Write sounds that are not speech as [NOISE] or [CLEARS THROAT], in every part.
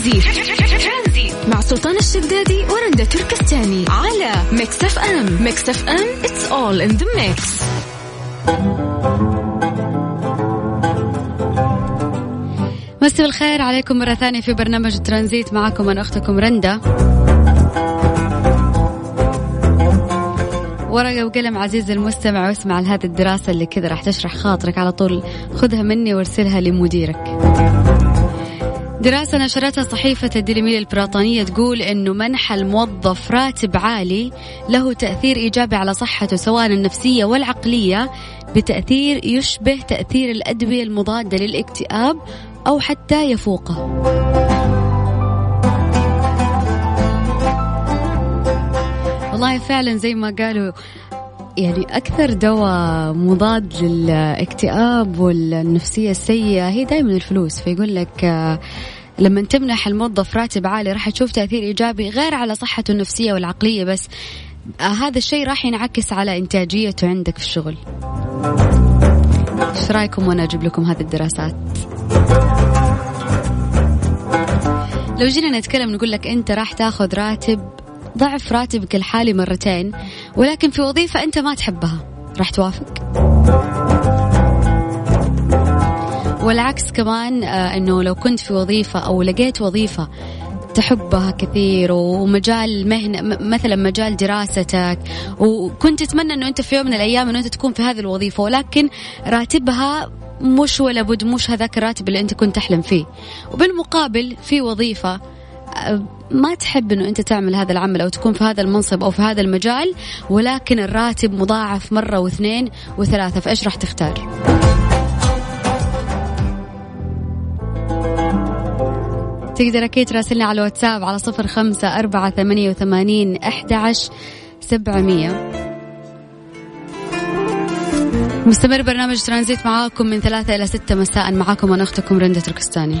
ترانزيت مع سلطان الشدادي ورندا تركستاني على Mix FM Mix FM it's all in the mix. مساء الخير عليكم مرة ثانية في برنامج ترانزيت. معكم أنا أختكم رندا. ورقة وقلم عزيز المستمع واسمع لهذه الدراسة اللي كذا راح تشرح خاطرك على طول. خذها مني وارسلها لمديرك. دراسة نشرتها صحيفة الديلي ميل البريطانية تقول أنه منح الموظف راتب عالي له تأثير إيجابي على صحته سواء النفسية والعقلية بتأثير يشبه تأثير الأدوية المضادة للاكتئاب أو حتى يفوقه. والله فعلا زي ما قالوا يعني أكثر دواء مضاد للاكتئاب والنفسية السيئة هي دائما الفلوس. فيقول لك آه، لما تمنح الموظف راتب عالي راح تشوف تأثير إيجابي غير على صحته النفسية والعقلية بس آه، هذا الشيء راح ينعكس على إنتاجيته عندك في الشغل. إيش رأيكم؟ وأنا أجيب لكم هذه الدراسات. لو جينا نتكلم نقول لك أنت راح تاخذ راتب ضعف راتبك الحالي مرتين ولكن في وظيفة أنت ما تحبها. راح توافق؟ والعكس كمان آه إنه لو كنت في وظيفة أو لقيت وظيفة تحبها كثير ومجال مهنة مثلا مجال دراستك وكنت تتمنى إنه أنت في يوم من الأيام إنه أنت تكون في هذه الوظيفة ولكن راتبها مش ولا بد مش هذاك الراتب اللي أنت كنت تحلم فيه. وبالمقابل في وظيفة ما تحب إنه أنت تعمل هذا العمل أو تكون في هذا المنصب أو في هذا المجال ولكن الراتب مضاعف مرة واثنين وثلاثة فإيش راح تختار؟ تقدر أكيد تراسلنا على الواتساب على صفر خمسة أربعة ثمانية وثمانين أحد سبعمية مستمر برنامج ترانزيت معاكم من ثلاثة إلى ستة مساء معاكم أنا أختكم رندة تركستاني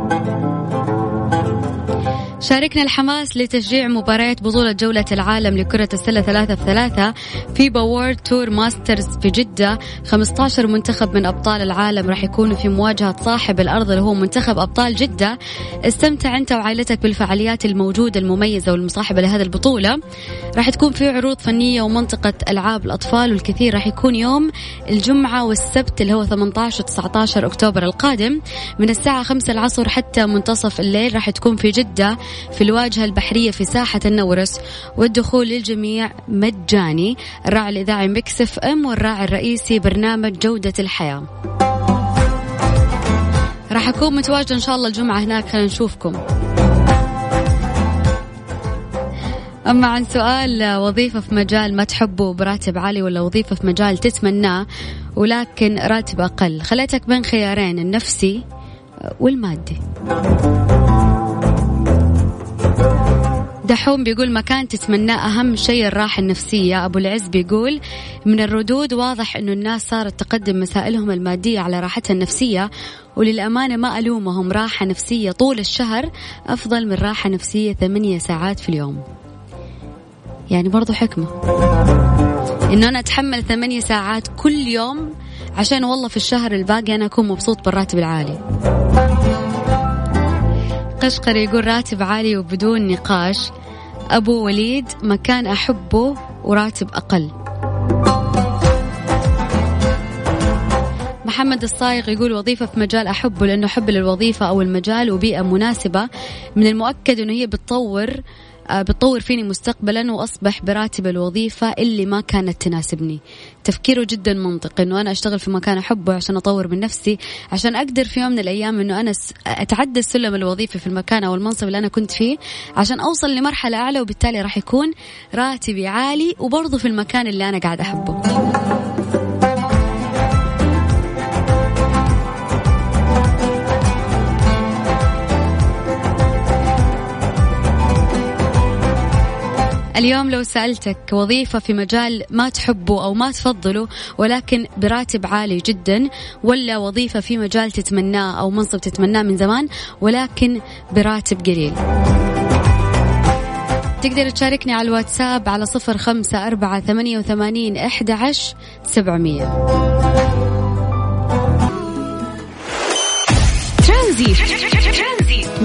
شاركنا الحماس لتشجيع مباريات بطولة جولة العالم لكرة السلة ثلاثة في ثلاثة. FIBA World Tour Masters في جدة. 15 منتخب من أبطال العالم راح يكونوا في مواجهة صاحب الأرض اللي هو منتخب أبطال جدة. استمتع أنت وعائلتك بالفعاليات الموجودة المميزة والمصاحبة لهذه البطولة. راح تكون في عروض فنية ومنطقة ألعاب الأطفال والكثير. راح يكون يوم الجمعة والسبت اللي هو 18 و 19 أكتوبر القادم. من الساعة 5 العصر حتى منتصف الليل راح تكون في جدة. في الواجهة البحرية في ساحة النورس والدخول للجميع مجاني. الراعي الإذاعي مكسف أم والراعي الرئيسي برنامج جودة الحياة. راح أكون متواجدة إن شاء الله الجمعة هناك خلينا نشوفكم. أما عن سؤال وظيفة في مجال ما تحبه براتب عالي ولا وظيفة في مجال تتمناه ولكن راتب أقل. خليتك بين خيارين النفسي والمادي. دحوم بيقول مكان تتمناه أهم شيء الراحة النفسية. أبو العز بيقول من الردود واضح أنه الناس صارت تقدم مسائلهم المادية على راحتها النفسية وللأمانة ما ألومهم. راحة نفسية طول الشهر أفضل من راحة نفسية ثمانية ساعات في اليوم. يعني برضو حكمة. إنه أنا أتحمل ثمانية ساعات كل يوم عشان والله في الشهر الباقي أنا أكون مبسوط بالراتب العالي. قشقر يقول راتب عالي وبدون نقاش. أبو وليد مكان أحبه وراتب أقل. محمد الصايغ يقول وظيفة في مجال أحبه لأنه حب للوظيفة أو المجال وبيئة مناسبة. من المؤكد أنه هي بتطور بتطور فيني مستقبلا وأصبح براتب الوظيفة اللي ما كانت تناسبني. تفكيره جدا منطقي إنه أنا أشتغل في مكان أحبه عشان أطور من نفسي عشان أقدر في يوم من الأيام إنه أنا أتعدى السلم الوظيفي في المكان أو المنصب اللي أنا كنت فيه عشان أوصل لمرحلة أعلى وبالتالي راح يكون راتبي عالي وبرضه في المكان اللي أنا قاعد أحبه. اليوم لو سألتك وظيفة في مجال ما تحبه أو ما تفضله ولكن براتب عالي جدا ولا وظيفة في مجال تتمناه أو منصب تتمناه من زمان ولكن براتب قليل. تقدر تشاركني على الواتساب على صفر خمسة أربعة ثمانية وثمانين إحدى عشر سبعمية. ترانزي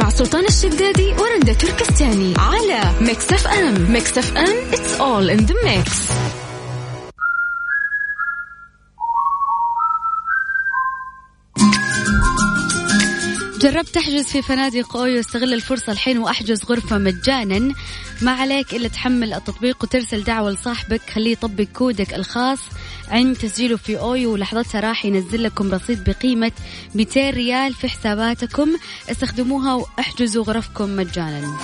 مع سلطان الشدادي ورندا تركستاني على Mix FM Mix FM it's all in the mix. جربت تحجز في فنادق OYO استغل الفرصة الحين وأحجز غرفة مجانا. ما عليك إلا تحمل التطبيق وترسل دعوة لصاحبك. خليه يطبق كودك الخاص. عند تسجيله في OYO ولحظتها راح ينزل لكم رصيد بقيمة 200 ريال في حساباتكم. استخدموها واحجزوا غرفكم مجانا.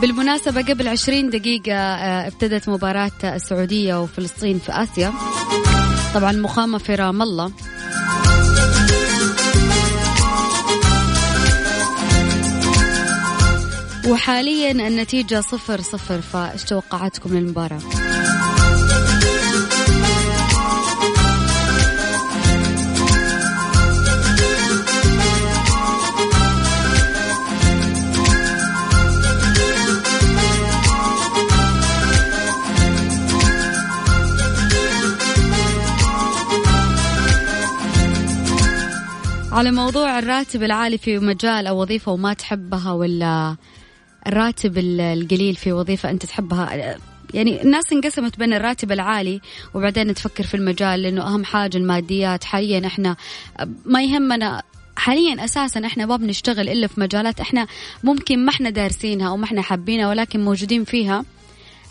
بالمناسبة قبل 20 دقيقة آه، ابتدت مباراة السعودية وفلسطين في آسيا. طبعا مقامة في رام الله. وحاليا النتيجة صفر صفر فايش توقعاتكم للمباراة؟ على موضوع الراتب العالي في مجال أو وظيفة وما تحبها ولا الراتب القليل في وظيفة أنت تحبها. يعني الناس انقسمت بين الراتب العالي وبعدين تفكر في المجال لأنه أهم حاجة الماديات. حاليا إحنا ما يهمنا حاليا أساسا إحنا ما بنشتغل إلا في مجالات إحنا ممكن ما إحنا دارسينها أو ما إحنا حابينها ولكن موجودين فيها.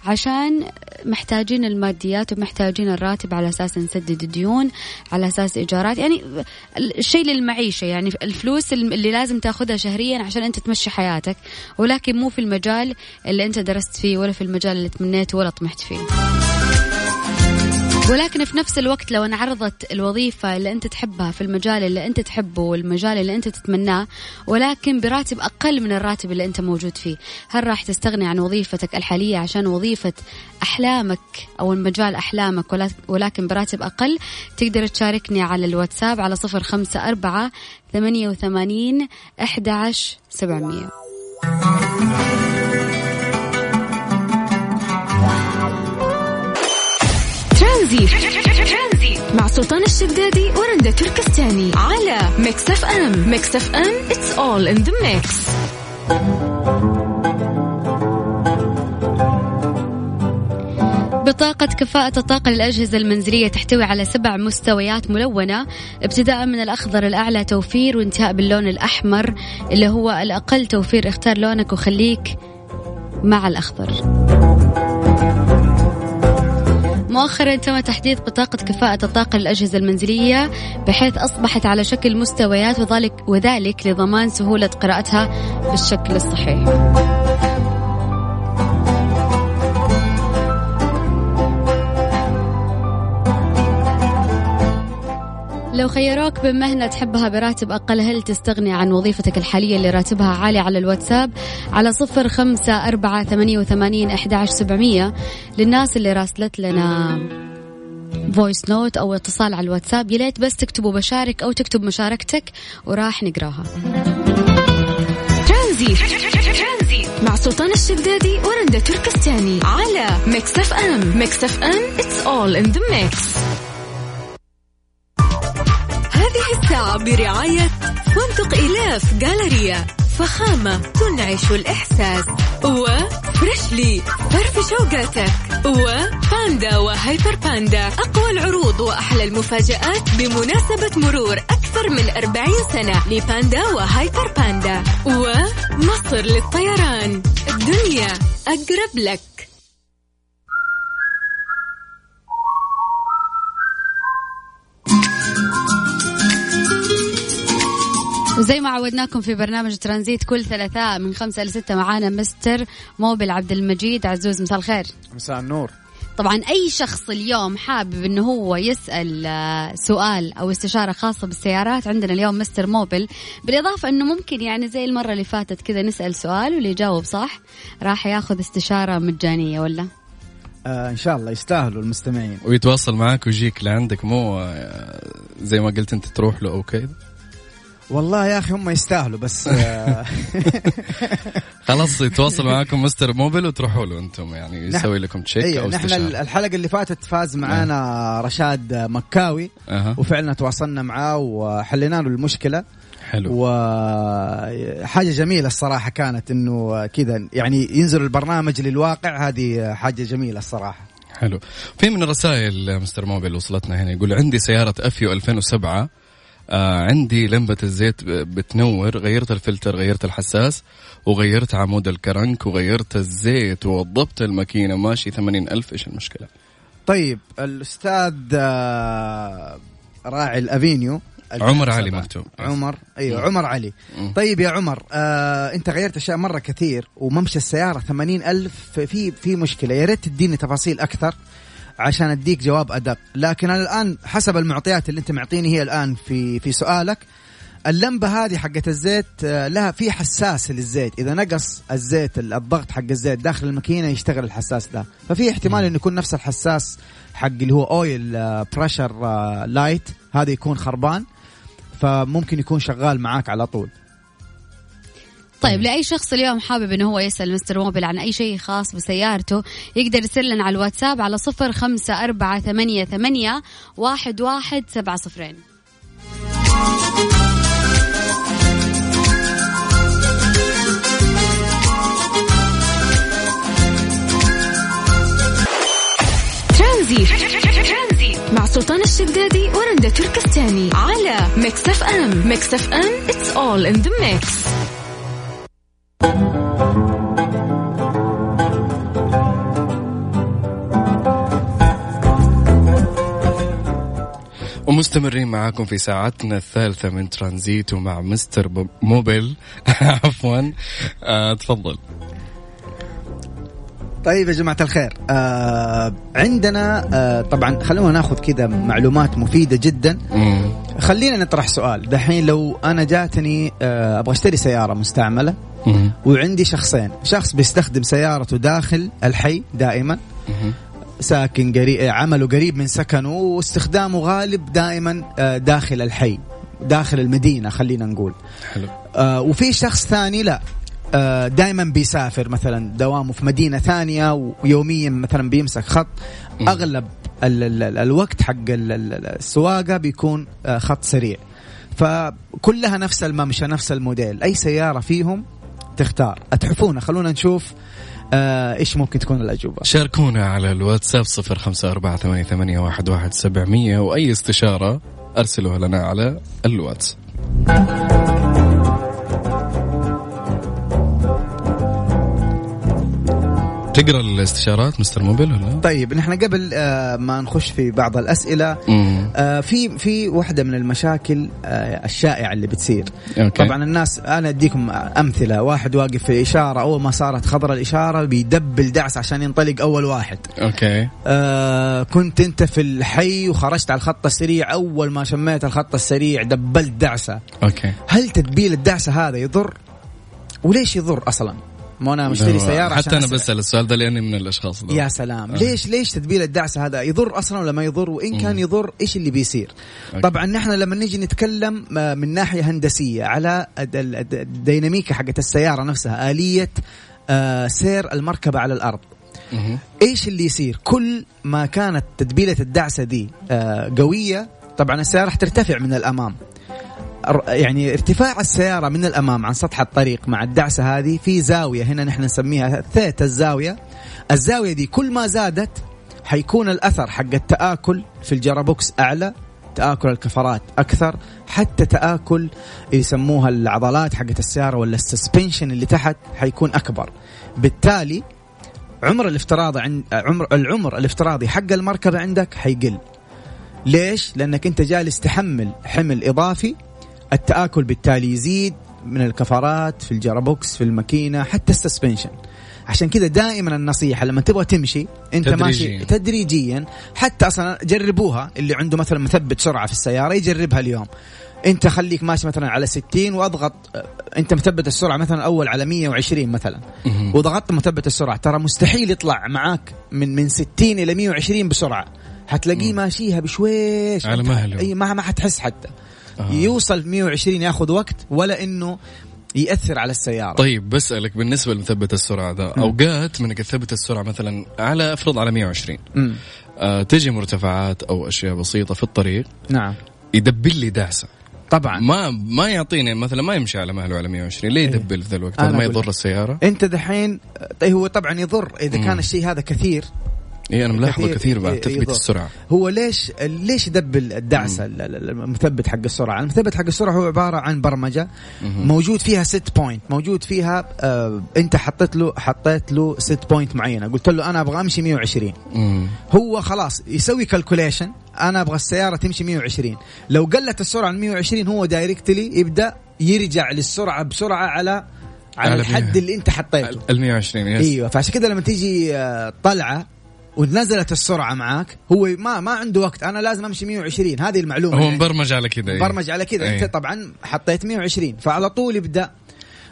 عشان محتاجين الماديات ومحتاجين الراتب على أساس نسدد الديون على أساس إيجارات. يعني الشيء للمعيشة يعني الفلوس اللي لازم تأخذها شهريا عشان أنت تمشي حياتك ولكن مو في المجال اللي أنت درست فيه ولا في المجال اللي تمنيته ولا طمحت فيه. ولكن في نفس الوقت لو انعرضت الوظيفة اللي أنت تحبها في المجال اللي أنت تحبه والمجال اللي أنت تتمناه ولكن براتب أقل من الراتب اللي أنت موجود فيه. هل راح تستغني عن وظيفتك الحالية عشان وظيفة أحلامك أو المجال أحلامك ولكن براتب أقل؟ تقدر تشاركني على الواتساب على صفر خمسة أربعة ثمانية وثمانين أحد عشر سبعمية. ترانزي مع سلطان الشدادي ورندا تركستاني على Mix FM. Mix FM it's all in the mix. بطاقة كفاءة الطاقة للأجهزة المنزلية تحتوي على سبع مستويات ملونة. ابتداء من الأخضر الأعلى توفير وانتهاء باللون الأحمر اللي هو الأقل توفير. اختار لونك وخليك مع الأخضر. مؤخرا تم تحديث بطاقة كفاءة الطاقة للأجهزة المنزلية بحيث أصبحت على شكل مستويات وذلك, وذلك لضمان سهولة قراءتها بالشكل الصحيح. لو خيروك بمهنة تحبها براتب أقل هل تستغني عن وظيفتك الحالية اللي راتبها عالي على الواتساب؟ على صفر خمسة أربعة ثمانية وثمانين أحد سبعمية. للناس اللي راسلت لنا voice note أو اتصال على الواتساب يا بس تكتبوا بشارك أو تكتب مشاركتك وراح نقراها. ترانزي مع سلطان الشدادي ورندا تركستاني على Mix FM. Mix FM it's all in the mix. الساعة برعاية فندق إلاف جالريا فخامة تنعش الإحساس. وفريشلي فرف شوقاتك. وباندا وهيبر باندا. أقوى العروض وأحلى المفاجآت بمناسبة مرور أكثر من أربعين سنة لباندا وهيبر باندا. ومصر للطيران. الدنيا أقرب لك. وزي ما عودناكم في برنامج ترانزيت كل ثلاثاء من خمسة لستة معانا مستر موبل عبد المجيد عزوز. مساء الخير. مساء النور. طبعا أي شخص اليوم حابب أنه هو يسأل آه، سؤال أو استشارة خاصة بالسيارات عندنا اليوم مستر موبل. بالإضافة أنه ممكن يعني زي المرة اللي فاتت كذا نسأل سؤال واللي يجاوب صح راح ياخذ استشارة مجانية ولا؟ آه إن شاء الله يستاهلوا المستمعين. ويتواصل معك ويجيك لعندك مو آه، زي ما قلت أنت تروح له أو كذا؟ والله يا أخي هم يستاهلوا بس آه. [LAUGHS] خلاص يتواصل معاكم مستر موبل وتروحوا له أنتم يعني يسوي لكم تشيك أيوه أو نحن استشارة. الحلقة اللي فاتت فاز معانا رشاد مكاوي أها. وفعلا تواصلنا معاه وحلينا له المشكلة. حلو. وحاجة جميلة الصراحة كانت إنه كذا يعني ينزل البرنامج للواقع هذه حاجة جميلة الصراحة. حلو. في من الرسائل Mister Mobil وصلتنا هنا يقول عندي سيارة Aveo 2007 آه عندي لمبة الزيت بتنور غيرت الفلتر غيرت الحساس وغيرت عمود الكرنك وغيرت الزيت ووضبت الماكينة. ماشي 80 ألف. إيش المشكلة؟ طيب الأستاذ آه، راعي ال Aveo. عمر علي مكتوب عمر أيوه. عمر علي. طيب يا عمر آه أنت غيرت أشياء مرة كثير وممشى السيارة 80 ألف في في مشكلة. يا ريت تديني تفاصيل أكثر. عشان أديك جواب أدق. لكن أنا الآن حسب المعطيات اللي أنت معطيني هي الآن في في سؤالك اللمبة هذه حقت الزيت آه، لها في حساس للزيت. إذا نقص الزيت الضغط حق الزيت داخل الماكينة يشتغل الحساس ده. ففي احتمال إنه يكون نفس الحساس حق اللي هو oil pressure light هذا يكون خربان فممكن يكون شغال معاك على طول. طيب لأي شخص اليوم حابب أنه هو يسأل Mister Mobil عن أي شيء خاص بسيارته يقدر يرسل لنا على الواتساب على صفر خمسة أربعة ثمانية, ثمانية واحد, واحد سبعة صفرين. ترانزي مع سلطان الشدادي ورندا تركستاني. على Mix FM. Mix FM it's all in the mix. ومستمرين معاكم في ساعتنا الثالثة من ترانزيت ومع مستر موبل [LAUGHS] عفوا آه تفضل طيب يا جماعة الخير آه عندنا آه طبعا خلونا ناخذ كذا معلومات مفيدة جدا مم. خلينا نطرح سؤال دحين لو أنا جاتني آه أبغى أشتري سيارة مستعملة مم. وعندي شخصين شخص بيستخدم سيارته داخل الحي دائما مم. ساكن قريب عمله قريب من سكنه واستخدامه غالب دائما آه، داخل الحي داخل المدينة خلينا نقول. حلو. آه وفي شخص ثاني لا. آه دائما بيسافر مثلا دوامه في مدينة ثانية ويوميا مثلا بيمسك خط. ال ال ال الوقت حق ال ال السواقة بيكون آه خط سريع. فكلها نفس الممشى نفس الموديل. أي سيارة فيهم تختار. أتحفونا؟ خلونا نشوف. آه إيش ممكن تكون الأجوبة؟ شاركونا على الواتساب صفر خمسة أربعة ثمانية, ثمانية واحد, واحد سبعمية وأي استشارة أرسلوها لنا على الواتس. تقرأ الاستشارات مستر موبيل ولا؟ طيب نحن قبل آه ما نخش في بعض الأسئلة مم. آه في في واحدة من المشاكل آه الشائعة اللي بتصير. okay. طبعا الناس أنا أديكم أمثلة. واحد واقف في الاشاره أول ما صارت خضراء الإشارة بيدبل دعس عشان ينطلق أول واحد. okay. آه كنت أنت في الحي وخرجت على الخط السريع أول ما شميت الخط السريع دبلت دعسة. okay. هل تدبيل الدعسة هذا يضر؟ وليش يضر أصلا؟ ما أنا مشتري سيارة حتى أنا. بسأل السؤال ده لأني من الأشخاص ده يا سلام آه. ليش ليش تدبيل الدعسه هذا يضر أصلا ولا ما يضر وإن كان. يضر إيش اللي بيصير okay. طبعا نحن لما نيجي نتكلم آه، من ناحية هندسية على الد- الد- الديناميكا حقت السيارة نفسها آلية آه، سير المركبة على الأرض. إيش اللي يصير كل ما كانت تدبيله الدعسه دي آه، قوية طبعا السيارة راح ترتفع من الأمام يعني ارتفاع السيارة من الأمام عن سطح الطريق مع الدعسة هذه في زاوية هنا نحن نسميها ثيتا الزاوية. الزاوية دي كل ما زادت حيكون الأثر حق التآكل في ال gearbox أعلى تآكل الكفرات أكثر حتى تآكل يسموها العضلات حقت السيارة ولا ال suspension اللي تحت حيكون أكبر. بالتالي عمر الافتراضي عند عمر العمر الافتراضي حق المركبة عندك حيقل. ليش؟ لأنك أنت جالس تحمل حمل إضافي التآكل بالتالي يزيد من الكفرات في ال gearbox في الماكينة حتى ال suspension. عشان كذا دائما النصيحة لما تبغى تمشي أنت تدريجياً. ماشي تدريجيا. حتى أصلا جربوها اللي عنده مثلا مثبت سرعة في السيارة يجربها اليوم. أنت خليك ماشي مثلا على 60 واضغط أنت مثبت السرعة مثلا أول على 120 مثلا. وضغطت مثبت السرعة ترى مستحيل يطلع معاك من من 60 إلى 120 بسرعة. حتلاقيه ماشيها بشويش على مهله. إي ما ما حتحس حتى. آه. يوصل 120 ياخذ وقت ولا إنه يأثر على السيارة. طيب بسألك بالنسبة لمثبت السرعة ده أوقات منك تثبت السرعة مثلا على أفرض على 120 امم آه تجي مرتفعات أو أشياء بسيطة في الطريق. نعم. يدبل لي دعسة. طبعا. ما ما يعطيني مثلا ما يمشي على مهله على 120 ليه يدبل في ذا الوقت؟ هذا ما يضر لك. السيارة؟ أنت دحين طيب هو طبعا يضر إذا مم. كان الشيء هذا كثير. اي أنا ملاحظة كثير- كثير بعد إيه، تثبيت يضر. السرعة. هو ليش ليش يدبل الدعسه ال- ال- المثبت حق السرعة؟ المثبت حق السرعة هو عبارة عن برمجة مهم. موجود فيها set point موجود فيها آه أنت حطيت له حطيت له set point معينة. قلت له أنا أبغى أمشي 120 مم. هو خلاص يسوي calculation أنا أبغى السيارة تمشي 120 لو قلت السرعة عن 120 هو directly يبدأ يرجع للسرعة بسرعة على على الحد. اللي أنت حطيته. ال 120 yes أيوه فعشان كذا لما تيجي آه، طلعة ونزلت السرعة معاك هو ما ما عنده وقت أنا لازم أمشي 120 هذه المعلومة هو. مبرمج على كذا إيه. برمج على كذا إيه. أنت طبعا حطيت 120 فعلى طول يبدأ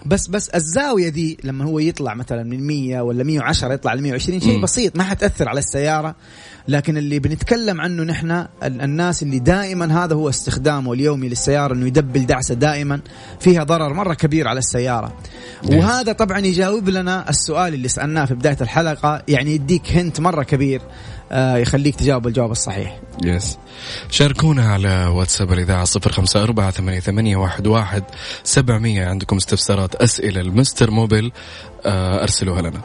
بس بس الزاوية دي لما هو يطلع مثلا من 100 ولا 110 يطلع ل 120 شيء. بسيط ما حتأثر على السيارة لكن اللي بنتكلم عنه نحن ال- الناس اللي دائما هذا هو استخدامه اليومي للسيارة إنه يدبل دعسة دائما فيها ضرر مرة كبير على السيارة. وهذا طبعا يجاوب لنا السؤال اللي سألناه في بداية الحلقة يعني يديك هنت مرة كبير آه يخليك تجاوب الجواب الصحيح. يس شاركونا على واتساب الإذاعة صفر خمسة أربعة ثمانية, ثمانية واحد, واحد سبعمية. عندكم استفسارات أسئلة ال Mister Mobil آه، أرسلوها لنا.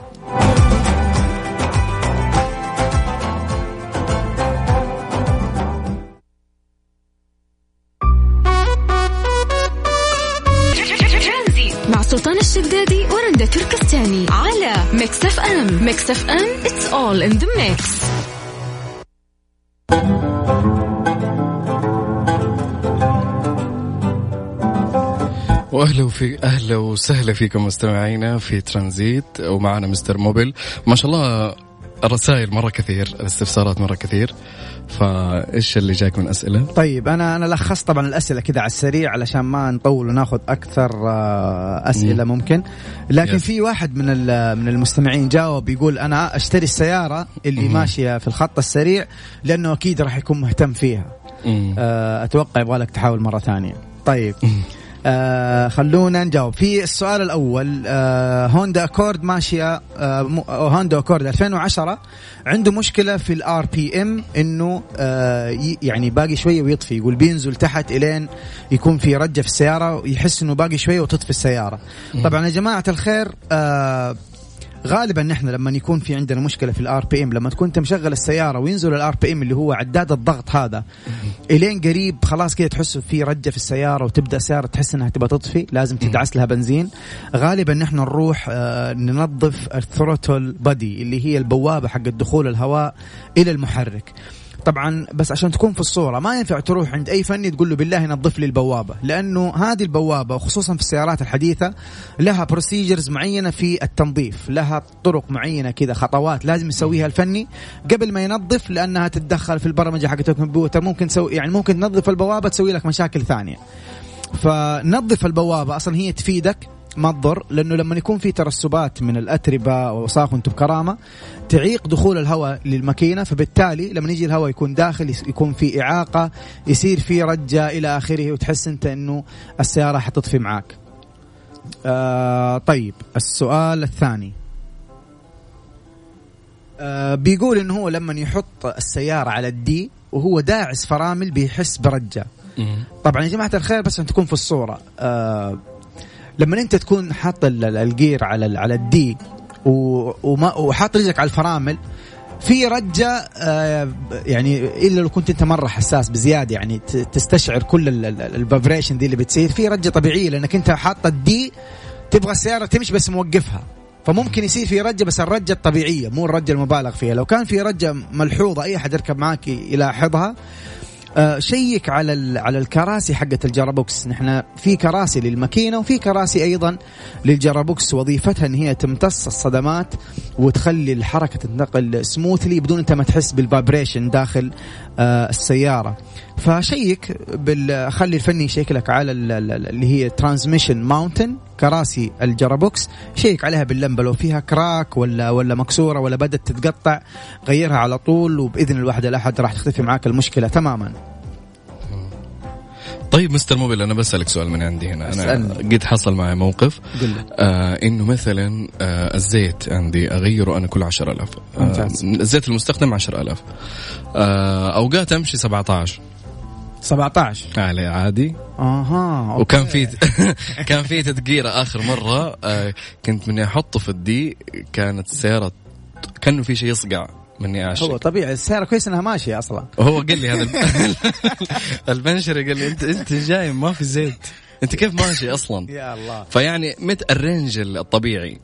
الشدادي ورندا تركستاني على Mix FM. Mix FM it's all in the mix. وأهلا وفي أهلا وسهلا فيكم مستمعينا في ترانزيت ومعنا مستر موبل. ما شاء الله الرسائل مرة كثير الاستفسارات مرة كثير فإيش اللي جاك من أسئلة؟ طيب أنا أنا لخصت طبعا الأسئلة كذا على السريع علشان ما نطول وناخذ أكثر آه، أسئلة ممكن لكن. في واحد من من المستمعين جاوب يقول أنا أشتري السيارة اللي. ماشية في الخط السريع لأنه أكيد راح يكون مهتم فيها. آه، أتوقع يبغى لك تحاول مرة ثانية طيب آه خلونا نجاوب. في السؤال الأول آه هوندا أكورد ماشية آه م- هوندا أكورد 2010 عنده مشكلة في ال RPM إنه آه يعني باقي شوية ويطفي. يقول بينزل تحت إلين يكون في رجة في السيارة ويحس إنه باقي شوية وتطفي السيارة. طبعا يا جماعة الخير آه غالبا نحن لما يكون في عندنا مشكلة في ال RPM لما تكون أنت مشغل السيارة وينزل ال RPM اللي هو عداد الضغط هذا إلين قريب خلاص كذا تحس في رجة في السيارة وتبدأ السيارة تحس إنها تبغى تطفي لازم تدعس لها بنزين. غالبا نحن نروح آه، ننظف ال throttle body اللي هي البوابة حق دخول الهواء إلى المحرك. طبعا بس عشان تكون في الصورة ما ينفع تروح عند أي فني تقول له بالله نظف لي البوابة لأنه هذه البوابة وخصوصا في السيارات الحديثة لها procedures معينة في التنظيف لها طرق معينة كذا خطوات لازم يسويها الفني قبل ما ينظف لأنها تتدخل في البرمجة حقت الكمبيوتر ممكن تسوي يعني ممكن تنظف البوابة تسوي لك مشاكل ثانية. فنظف البوابة أصلا هي تفيدك ما تضر لأنه لما يكون في ترسبات من الأتربة وصاخ وأنتم بكرامه تعيق دخول الهواء للماكينة فبالتالي لما يجي الهواء يكون داخل يكون في إعاقة يصير في رجة إلى آخره وتحس أنت إنه السيارة حتطفي معاك. آه طيب السؤال الثاني آه بيقول إنه هو لما يحط السيارة على ال D وهو داعس فرامل بيحس برجة. طبعا يا جماعة الخير بس عشان تكون في الصورة آه لما أنت تكون حاط ال- ال- الجير على على ال D وحاط رجلك على الفرامل. في رجة آه يعني إلا لو كنت أنت مرة حساس بزيادة يعني تستشعر كل ال vibration دي اللي بتصير. في رجة طبيعية لأنك أنت حاطه ال D تبغى السيارة تمشي بس موقفها. فممكن يصير في رجة بس الرجة الطبيعية مو الرجة المبالغ فيها. لو كان في رجة ملحوظة أي أحد يركب معاك يلاحظها شيك على على الكراسي حقت الجيربوكس. نحن في كراسي للماكينة وفي كراسي أيضا للجيربوكس. وظيفتها إن هي تمتص الصدمات وتخلي الحركة تنتقل smoothly بدون أنت ما تحس بال vibration داخل آه السيارة. فشيك بال خلي الفني يشيك لك على ال- ال- ال- اللي هي transmission mounting كراسي الجيربوكس شيك عليها باللمبة لو فيها كراك ولا ولا مكسورة ولا بدأت تتقطع غيرها على طول وبإذن الواحد الأحد راح تختفي معاك المشكلة تماما طيب مستر موبيل أنا بسألك سؤال من عندي هنا أنا. قد حصل معي موقف. آه إنه مثلا آه الزيت عندي أغيره أنا كل 10000 ممتاز. آه الزيت المستخدم 10000 آه أوقات أمشي 17 17 على عادي. أها أوكي. وكان في [LAUGHS] كان في تدقيره آخر مرة آه كنت مني أحطه في الدي كانت السياره كأنه في شيء يصقع مني هو اعشق طبيعي السيارة كويس إنها ماشية أصلا. وهو قال لي هذا الب- [LAUGHS] [LAUGHS] البنشري قال لي انت أنت جاي ما في زيت. أنت كيف ماشي أصلا؟ يا الله. فيعني مت الرينج الطبيعي.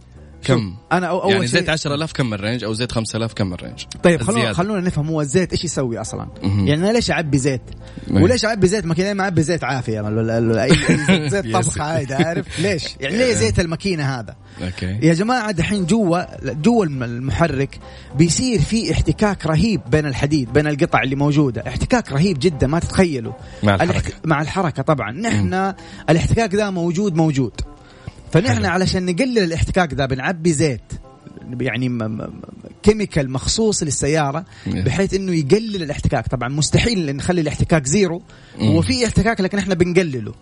كم؟ أنا أو أول يعني زيت 10000 كم الرينج أو زيت 5000 كم الرينج طيب خلونا. خلونا نفهم هو الزيت إيش يسوي أصلا؟ مهم. يعني أنا ليش أعبي زيت؟ مهم. وليش أعبي زيت؟ ماكينه ما أعبي زيت عافية اي أي زيت. [LAUGHS] طبخ عادي عارف؟ ليش؟ يعني ليه [LAUGHS] زيت الماكينة هذا؟ أوكي. يا جماعة دحين جوا جوا الم- المحرك بيصير في احتكاك رهيب بين الحديد بين القطع اللي موجودة. احتكاك رهيب جدا ما تتخيلوا. مع الحركة. مع الحركة طبعا. نحن الاحتكاك ذا موجود موجود. فنحن حلو. علشان نقلل الاحتكاك ذا بنعبي زيت يعني chemical مخصوص للسيارة Yeah. بحيث إنه يقلل الاحتكاك. طبعا مستحيل نخلي الاحتكاك zero. هو في احتكاك لكن إحنا بنقلله.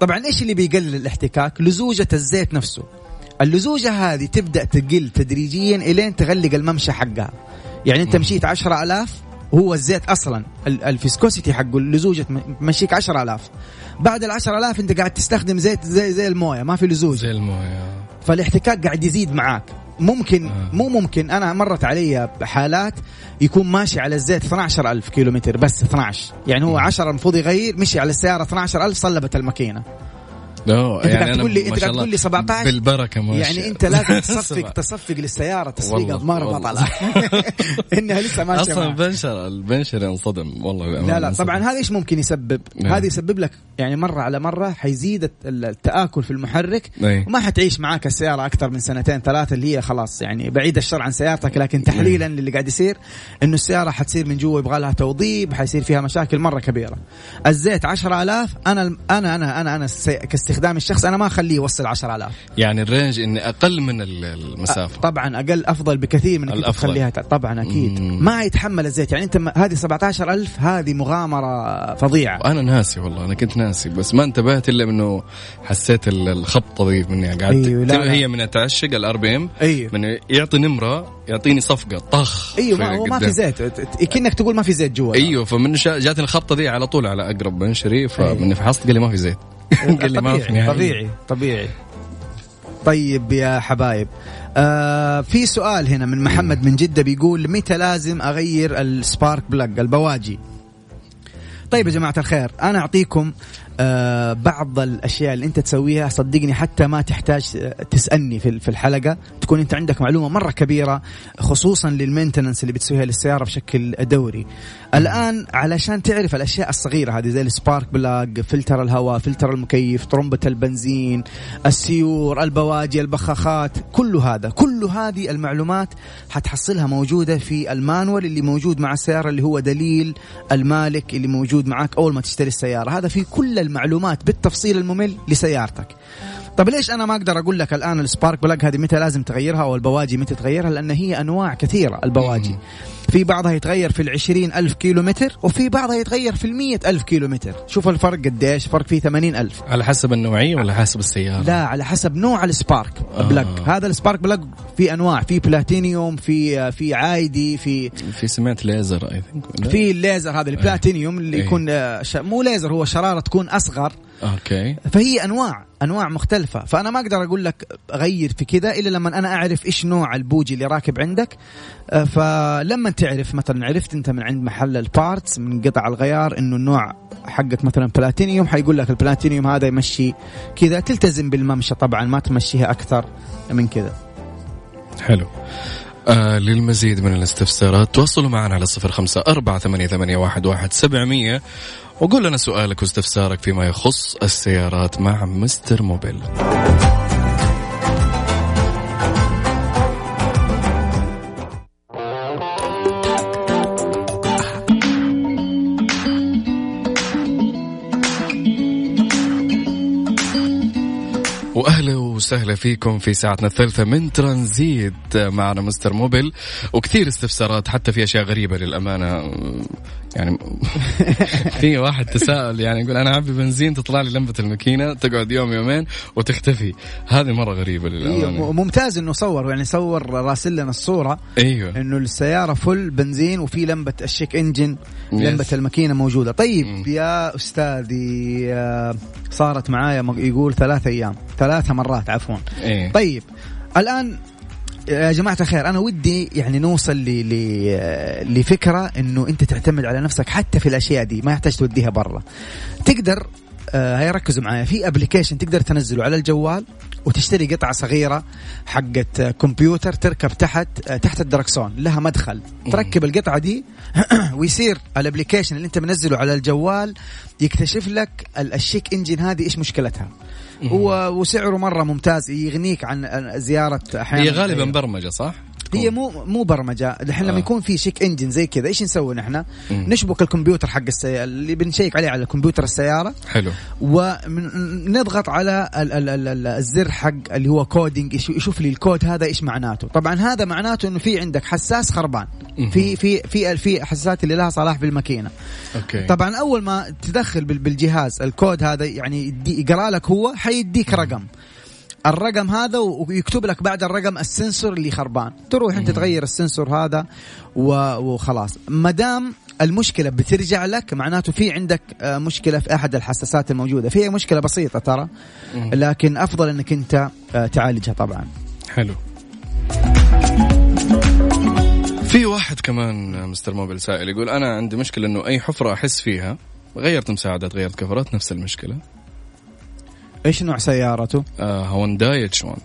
طبعا إيش اللي بيقلل الاحتكاك؟ لزوجة الزيت نفسه. اللزوجة هذه تبدأ تقل تدريجيا إلين تغلق الممشى حقها. يعني أنت مشيت عشرة ألاف هو الزيت أصلا ال- الفيسكوسيتي حقه اللزوجة مشيك عشرة ألاف. بعد العشرة ألاف أنت قاعد تستخدم زيت زي زي الموية ما في لزوجة زي الموية. فالاحتكاك قاعد يزيد معاك. ممكن آه. مو ممكن أنا مرت علي حالات يكون ماشي على الزيت 12000 كيلو متر بس 12 يعني هو 10 المفروض يغير مشي على السيارة 12000 صلبت الماكينة. لا أنت قاعد أنا تقول لي- ما شاء قاعد تقول لي 17 بالبركة ماشي يعني أنت لازم تصفق تصفق للسيارة تصفيقه مره. بطلة [LAUGHS] إنها لسه ماشية أصلا. البنشر البنشر انصدم والله لا لا. طبعا هذا إيش ممكن يسبب؟ نعم. هذا يسبب لك يعني مرة على مرة حيزيد الت- التآكل في المحرك أي. وما حتعيش معاك السيارة أكثر من سنتين ثلاثة اللي هي خلاص يعني بعيد الشر عن سيارتك لكن تحليلا للي قاعد يصير إنه السيارة حتصير من جوا يبغى لها توضيب حيصير فيها مشاكل مرة كبيرة. الزيت 10000 أنا أنا أنا أنا أنا سي- كاستخدام الشخص أنا ما أخليه يوصل 10000 يعني الرينج إني أقل من ال- المسافة. طبعا أقل أفضل بكثير من إنك. تخليها. طبعا أكيد. مم. ما يتحمل الزيت. يعني أنت هذه 17000 هذه مغامرة فظيعة. أنا ناسي والله أنا كنت ناسي بس ما انتبهت إلا انه حسيت ال- الخبطة ذي مني قعدت أيوه، لا، لا. هي من تعشق الار بي ام أيوه. من يعطي نمرة يعطيني صفقة. طخ أيوه ما, هو ما في. زيت. كأنك تقول ما في زيت جوا. أيوه فمن. جاتني الخبطة ذي على طول على أقرب بنشري فمن فحصت قال لي ما في زيت. [LAUGHS] قال لي ما طبيعي. طبيعي طبيعي طيب يا حبايب آه في سؤال هنا من محمد من جدة بيقول متى لازم أغير السبارك بلاج البواجي طيب يا جماعة الخير أنا أعطيكم آه بعض الأشياء اللي أنت تسويها صدقني حتى ما تحتاج تسألني في الحلقة. تكون أنت عندك معلومة مرة كبيرة خصوصا لل maintenance اللي بتسويها للسيارة بشكل دوري. الآن علشان تعرف الأشياء الصغيرة هذه زي ال spark plug فلتر الهواء فلتر المكيف طرمبة البنزين السيور البواجي البخاخات كل هذا كل هذه المعلومات حتحصلها موجودة في ال manual اللي موجود مع السيارة اللي هو دليل المالك اللي موجود معك أول ما تشتري السيارة. هذا في كل المعلومات بالتفصيل الممل لسيارتك. طب ليش أنا ما أقدر أقول لك الآن ال spark plug هذه متى لازم تغيرها أو البواجي متى تغيرها؟ لأن هي أنواع كثيرة البواجي. في بعضها يتغير في العشرين ألف كيلو متر وفي بعضها يتغير في المية ألف كيلو متر شوف الفرق قديش فرق فيه ثمانين ألف. على حسب النوعية ولا حسب السيارة؟ لا على حسب نوع ال spark. آه. plug هذا ال spark plug في أنواع في بلاتينيوم في في عادي في في سمعت laser thing في الليزر هذا البلاتينيوم اللي إيه. يكون آه، ش- مو ليزر هو شرارة تكون أصغر. أوكي. فهي أنواع أنواع مختلفة. فأنا ما أقدر أقول لك غير في كذا إلا لما أنا أعرف إيش نوع البوجي اللي راكب عندك. آه، فلما تعرف مثلا عرفت أنت من عند محل ال parts من قطع الغيار إنه النوع حقك مثلا بلاتينيوم حيقول لك البلاتينيوم هذا يمشي كذا. تلتزم بالممشى طبعا ما تمشيها أكثر من كذا. حلو. آه للمزيد من الاستفسارات تواصلوا معنا على صفر خمسة أربعة ثمانية, ثمانية واحد, واحد سبعمية وقول لنا سؤالك واستفسارك فيما يخص السيارات مع مستر موبيل. وسهلا فيكم في ساعتنا الثالثة من ترانزيت معنا مستر موبل وكثير استفسارات حتى في أشياء غريبة للأمانة. يعني [LAUGHS] في واحد تساءل يعني يقول أنا أعبي بنزين تطلع لي لمبة الماكينة تقعد يوم يومين وتختفي. هذه مرة غريبة للأمانة. ممتاز إنه صور يعني صور راسل لنا الصورة. أيوه. إنه السيارة فل بنزين وفي لمبة الشيك إنجن لمبة الماكينة موجودة. طيب م. يا أستاذي صارت معايا يقول ثلاثة أيام ثلاثة مرات عفوا. إيه؟ طيب الآن يا جماعة الخير أنا ودي يعني نوصل ل... لفكرة إنه أنت تعتمد على نفسك حتى في الأشياء دي ما يحتاج توديها برا. تقدر آه هيا ركزوا معايا في application تقدر تنزله على الجوال وتشتري قطعة صغيرة حقت كمبيوتر تركب تحت آه تحت الدركسون لها مدخل. تركب القطعة دي [CLEARS THROAT] ويصير ال application اللي أنت منزله على الجوال يكتشف لك ال check engine هذه إيش مشكلتها. وسعره مرة ممتاز يغنيك عن زيارة أحيانا هي غالبا برمجة صح؟ هي مو مو برمجة. الحين لما آه. يكون في check engine زي كذا إيش نسوي نحن؟ نشبك الكمبيوتر حق السيارة اللي بنشيك عليه على كمبيوتر السيارة. حلو. ونضغط على ال ال ال الزر حق اللي هو coding يشوف لي الكود هذا إيش معناته. طبعا هذا معناته إنه في عندك حساس خربان. في في في في حساسات اللي لها صلة في الماكينه أوكي. طبعا أول ما تدخل بالجهاز الكود هذا يعني يقرأ لك هو حيديك رقم. الرقم هذا ويكتب لك بعد الرقم ال sensor اللي خربان. تروح أنت تغير ال sensor هذا وخلاص. ما دام المشكلة بترجع لك معناته في عندك آه، مشكلة في أحد الحساسات الموجودة. فيها مشكلة بسيطة ترى لكن أفضل إنك أنت آه، تعالجها طبعا. حلو. في واحد كمان مستر موبل سائل يقول أنا عندي مشكلة إنه أي حفرة أحس فيها غيرت مساعدات غيرت كفرات نفس المشكلة. إيش نوع سيارته؟ آه هونداي اتش 1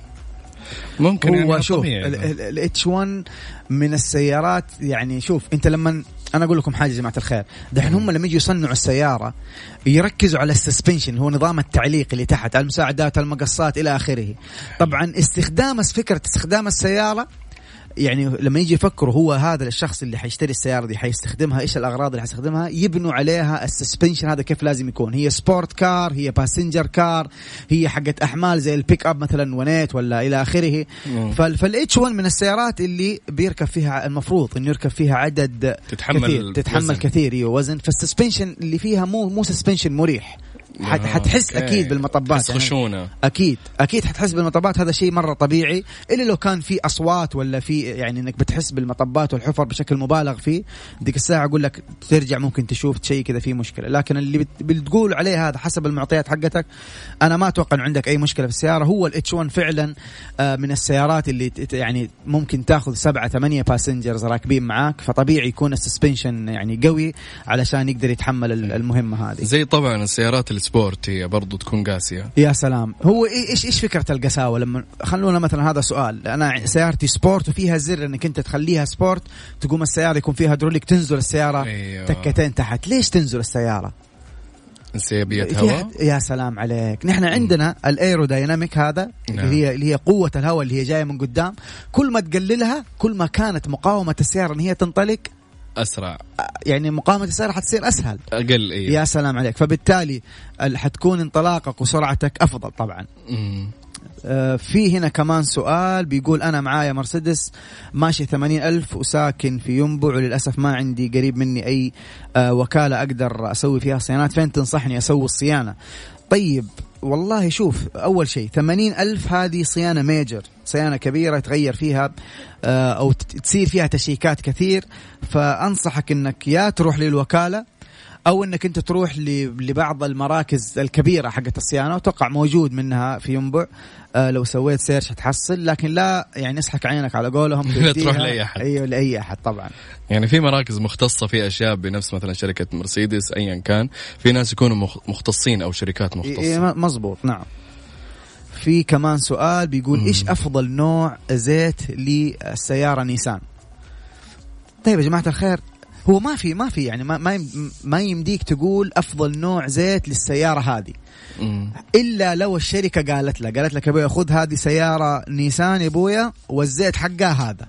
ممكن هو يعني. شوف ال H1 من السيارات يعني شوف أنت لما أنا أقول لكم حاجة يا جماعة الخير دحين هم لما يجوا يصنعوا السيارة يركزوا على ال suspension هو نظام التعليق اللي تحت المساعدات المقصات إلى آخره. طبعا استخدام فكرة استخدام السيارة يعني لما يجي يفكروا هو هذا الشخص اللي حيشتري السيارة دي حيستخدمها إيش الأغراض اللي حيستخدمها؟ يبنوا عليها ال suspension هذا كيف لازم يكون. هي sport car هي passenger car هي حقت أحمال زي البيك اب مثلا ونيت ولا إلى آخره. فال H1 من السيارات اللي بيركب فيها المفروض إنه يركب فيها عدد تتحمل كثير تتحمل وزن. كثير أيوه وزن. فال suspension اللي فيها مو مو suspension مريح. حت حتحس أوكي. أكيد بالمطبات. يعني خشونه أكيد. أكيد حتحس بالمطبات. هذا شيء مرة طبيعي. إلا لو كان في أصوات ولا في يعني إنك بتحس بالمطبات والحفر بشكل مبالغ فيه ديك الساعة أقول لك ترجع ممكن تشوف شيء كذا فيه مشكلة. لكن اللي بتقول عليه هذا حسب المعطيات حقتك أنا ما أتوقع إنه عندك أي مشكلة في السيارة. هو ال H1 فعلا آه، من السيارات اللي يعني ممكن تاخذ سبعة ثمانية passengers راكبين معاك فطبيعي يكون ال suspension يعني قوي علشان يقدر يتحمل المهمة هذه. زي طبعا السيارات ال sport هي برضو تكون قاسية. يا سلام. هو إيش إيش فكرة القساوة؟ لما خلونا مثلا هذا سؤال. أنا سيارتي sport وفيها زر إنك أنت تخليها sport تقوم السيارة يكون فيها هيدروليك تنزل السيارة أيوه. تكتين تحت. ليش تنزل السيارة؟ انسيابية هواء؟ يا سلام عليك. نحن عندنا الايرودايناميك هذا نعم. اللي هي اللي هي قوة الهواء اللي هي جاية من قدام. كل ما تقللها كل ما كانت مقاومة السيارة إن هي تنطلق أسرع. يعني مقاومة السيارة حتصير أسهل. أقل إيه؟ يا سلام عليك. فبالتالي حتكون انطلاقك وسرعتك أفضل طبعا. آه في هنا كمان سؤال بيقول أنا معايا مرسيدس ماشي ثمانين ألف وساكن في ينبع وللأسف ما عندي قريب مني أي آه وكالة أقدر أسوي فيها صيانات. فين تنصحني أسوي الصيانة؟ طيب والله شوف أول شيء ثمانين ألف هذه صيانة major صيانة كبيرة تغير فيها آه، أو تصير فيها check ات كثير. فأنصحك أنك يا تروح للوكالة أو إنك أنت تروح لبعض المراكز الكبيرة حقت الصيانة وتوقع موجود منها في ينبع. آه لو سويت search حتحصل لكن لا يعني اصحك عينك على قولهم [LAUGHS] لا تروح لأي أحد. أيوه لأي أحد طبعا. يعني في مراكز مختصة في أشياء بنفس مثلا شركة مرسيدس ايا كان. في ناس يكونوا مختصين أو شركات مختصة. إيه مزبوط نعم. في كمان سؤال بيقول إيش أفضل نوع زيت للسيارة نيسان؟ طيب يا جماعة الخير هو ما في ما في يعني ما ما يم- ما يمديك تقول أفضل نوع زيت للسيارة هذه مم. إلا لو الشركة قالت لك قالت لك يا ابويا خذ هذه سيارة نيسان يا أبويا والزيت حقها هذا.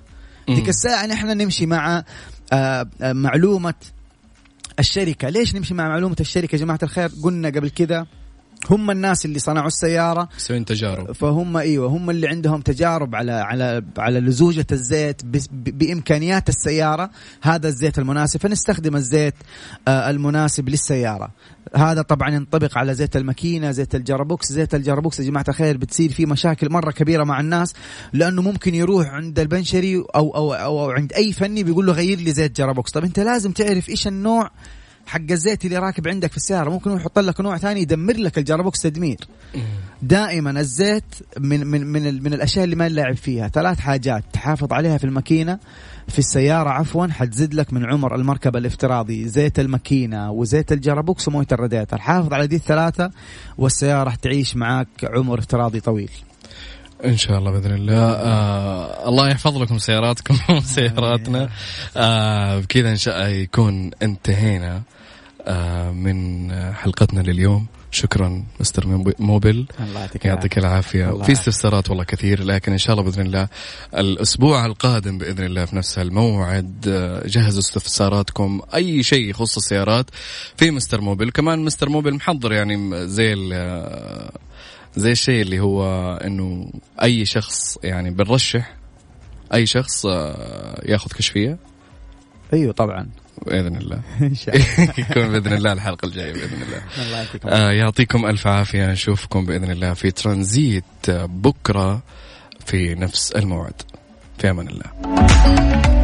ديك الساعة نحن نمشي مع آه، آه، معلومة الشركة ليش نمشي مع معلومة الشركة يا جماعة الخير قلنا قبل كذا هم الناس اللي صنعوا السيارة. مسوين تجارب. فهم إيوه هم اللي عندهم تجارب على على على لزوجة الزيت بإمكانيات السيارة. هذا الزيت المناسب. فنستخدم الزيت آه، المناسب للسيارة. هذا طبعا ينطبق على زيت الماكينة زيت الجيربوكس. زيت الجيربوكس يا جماعة الخير بتصير فيه مشاكل مرة كبيرة مع الناس لأنه ممكن يروح عند البنشري أو أو أو, أو عند أي فني بيقول له غير لي زيت جيربوكس. طب أنت لازم تعرف إيش النوع حق الزيت اللي راكب عندك في السيارة ممكن هو يحط لك نوع ثاني يدمر لك الجيربوكس تدمير. دائما الزيت من من من, من الأشياء اللي ما نلعب فيها. ثلاث حاجات تحافظ عليها في الماكينة في السيارة عفوا حتزيد لك من عمر المركبة الافتراضي. زيت الماكينة وزيت الجيربوكس ومويه الراديتر حافظ على دي الثلاثة والسيارة راح تعيش معك عمر افتراضي طويل. إن شاء الله بإذن الله. آه الله يحفظ لكم سياراتكم [LAUGHS] وسياراتنا. آه بكذا إن شاء الله يكون انتهينا آه من حلقتنا لليوم. شكرا مستر موبل. الله يعطيك الله في استفسارات والله كثير لكن إن شاء الله بإذن الله الأسبوع القادم بإذن الله في نفس الموعد آه، جهزوا استفساراتكم. أي شيء يخص السيارات في مستر موبل. كمان مستر موبل محضر يعني زي آه، زي الشيء اللي هو إنه أي شخص يعني بنرشح أي شخص آه، ياخذ كشفية. أيوه طبعا. بإذن الله. [LAUGHS] إن شاء الله. [LAUGHS] يكون بإذن الله الحلقة الجاية بإذن الله. الله يعطيكم آه يعطيكم ألف عافية. نشوفكم بإذن الله في ترانزيت آه، بكرة في نفس الموعد. في أمان الله.